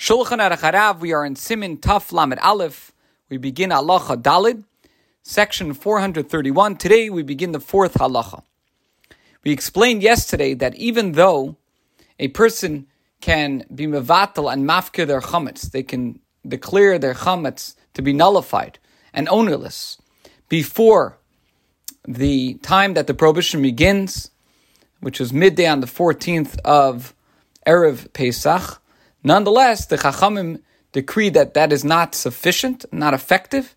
Shulchan Aruch Harav, we are in Siman Taf Lamed Aleph. We begin Halacha Dalet, section 431. Today we begin the fourth Halacha. We explained yesterday that even though a person can be mevatel and mafkir their chametz, they can declare their chametz to be nullified and ownerless before the time that the prohibition begins, which is midday on the 14th of Erev Pesach, Nonetheless, the Chachamim decree that that is not sufficient, not effective,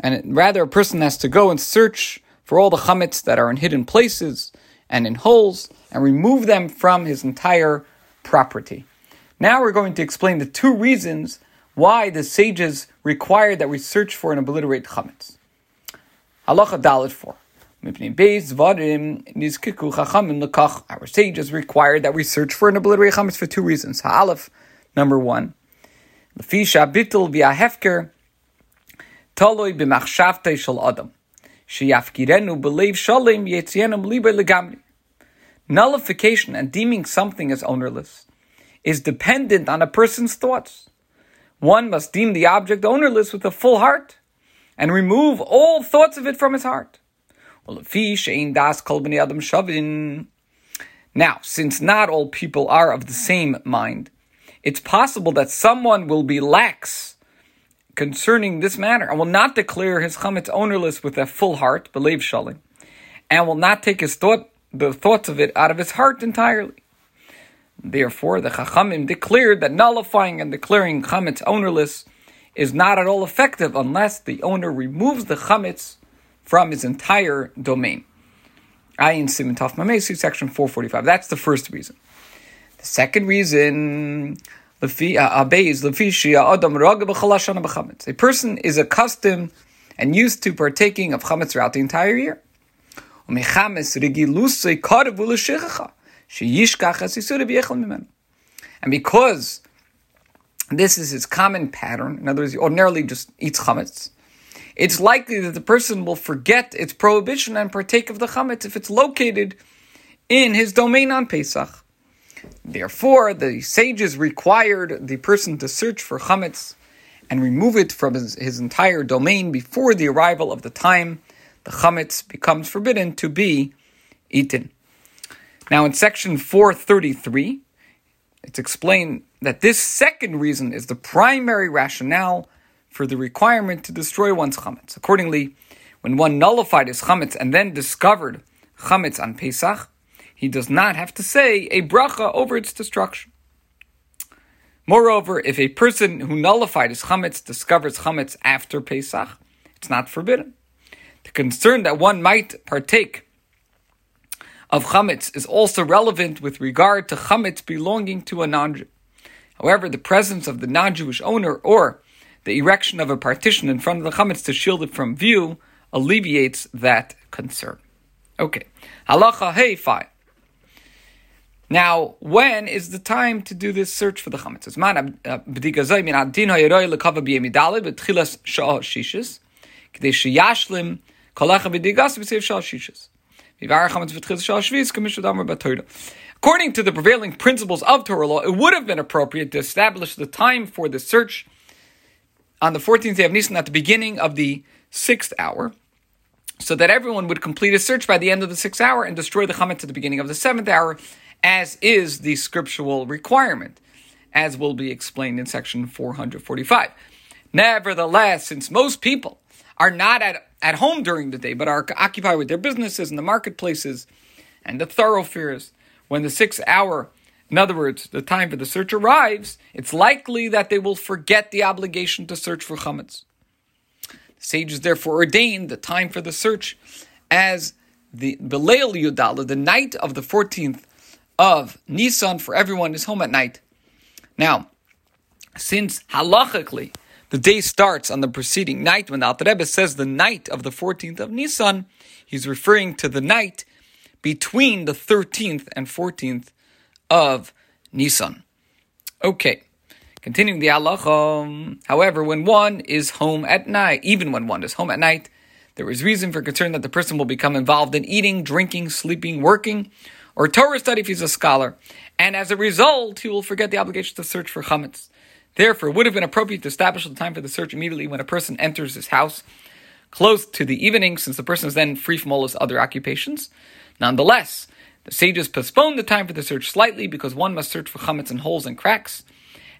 and rather a person has to go and search for all the chametz that are in hidden places and in holes and remove them from his entire property. Now we're going to explain the two reasons why the sages require that we search for and obliterate chametz. Halacha Dalet 4. Our sages required that we search for an obliterate chametz for two reasons. Ha'alef, number one. Lefisha bitul via hefker toloi b'machshavtei shel adam. Sheyafkirenu b'leiv shalem yetzienum liber legamri. Nullification and deeming something as ownerless is dependent on a person's thoughts. One must deem the object ownerless with a full heart and remove all thoughts of it from his heart. Now, since not all people are of the same mind, it's possible that someone will be lax concerning this matter and will not declare his chametz ownerless with a full heart, b'leiv shalem, and will not take his thought, the thoughts of it out of his heart entirely. Therefore, the Chachamim declared that nullifying and declaring chametz ownerless is not at all effective unless the owner removes the chametz from his entire domain. Ayin Siman Taf Mamesi, section 445. That's the first reason. The second reason, uh, a person is accustomed and used to partaking of chametz throughout the entire year. And because this is his common pattern, in other words, he ordinarily just eats chametz, it's likely that the person will forget its prohibition and partake of the chametz if it's located in his domain on Pesach. Therefore, the sages required the person to search for chametz and remove it from his, his entire domain before the arrival of the time the chametz becomes forbidden to be eaten. Now, in section 433, it's explained that this second reason is the primary rationale for the requirement to destroy one's chametz. Accordingly, when one nullified his chametz and then discovered chametz on Pesach, he does not have to say a bracha over its destruction. Moreover, if a person who nullified his chametz discovers chametz after Pesach, it's not forbidden. The concern that one might partake of chametz is also relevant with regard to chametz belonging to a non-Jew. However, the presence of the non-Jewish owner or the erection of a partition in front of the chametz to shield it from view alleviates that concern. Okay, halacha hey five. Now, when is the time to do this search for the chametz? Uh, According to the prevailing principles of Torah law, it would have been appropriate to establish the time for the search on the 14th day of Nisan at the beginning of the sixth hour, so that everyone would complete a search by the end of the sixth hour and destroy the chametz at the beginning of the seventh hour, as is the scriptural requirement, as will be explained in section 445. Nevertheless, since most people are not at, at home during the day, but are occupied with their businesses and the marketplaces and the thoroughfares, when the sixth hour, in other words, the time for the search arrives, it's likely that they will forget the obligation to search for chametz. The sages therefore ordained the time for the search as the Beleil Yudala, the night of the 14th of Nisan for everyone is home at night. Now, since halachically the day starts on the preceding night, when the Alter Rebbe says the night of the 14th of Nisan, he's referring to the night between the 13th and 14th of Nisan. Okay, continuing the halacha. However, when one is home at night, even when one is home at night, there is reason for concern that the person will become involved in eating, drinking, sleeping, working, or Torah study if he's a scholar, and as a result, he will forget the obligation to search for chametz. Therefore, it would have been appropriate to establish the time for the search immediately when a person enters his house, close to the evening, since the person is then free from all his other occupations. Nonetheless, the sages postponed the time for the search slightly because one must search for chametz in holes and cracks,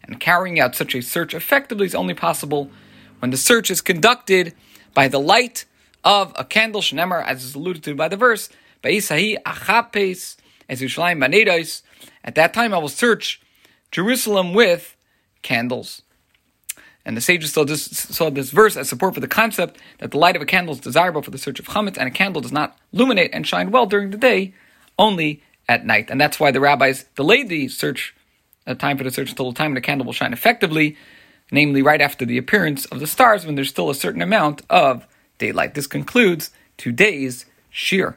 and carrying out such a search effectively is only possible when the search is conducted by the light of a candle, shenemar, as is alluded to by the verse, Ba'isahi achapes, as. At that time I will search Jerusalem with candles. And the sages saw this, saw this verse as support for the concept that the light of a candle is desirable for the search of chametz, and a candle does not illuminate and shine well during the day, only at night. And that's why the rabbis delayed the search, uh, time for the search until the time the candle will shine effectively, namely right after the appearance of the stars when there's still a certain amount of daylight. This concludes today's shiur.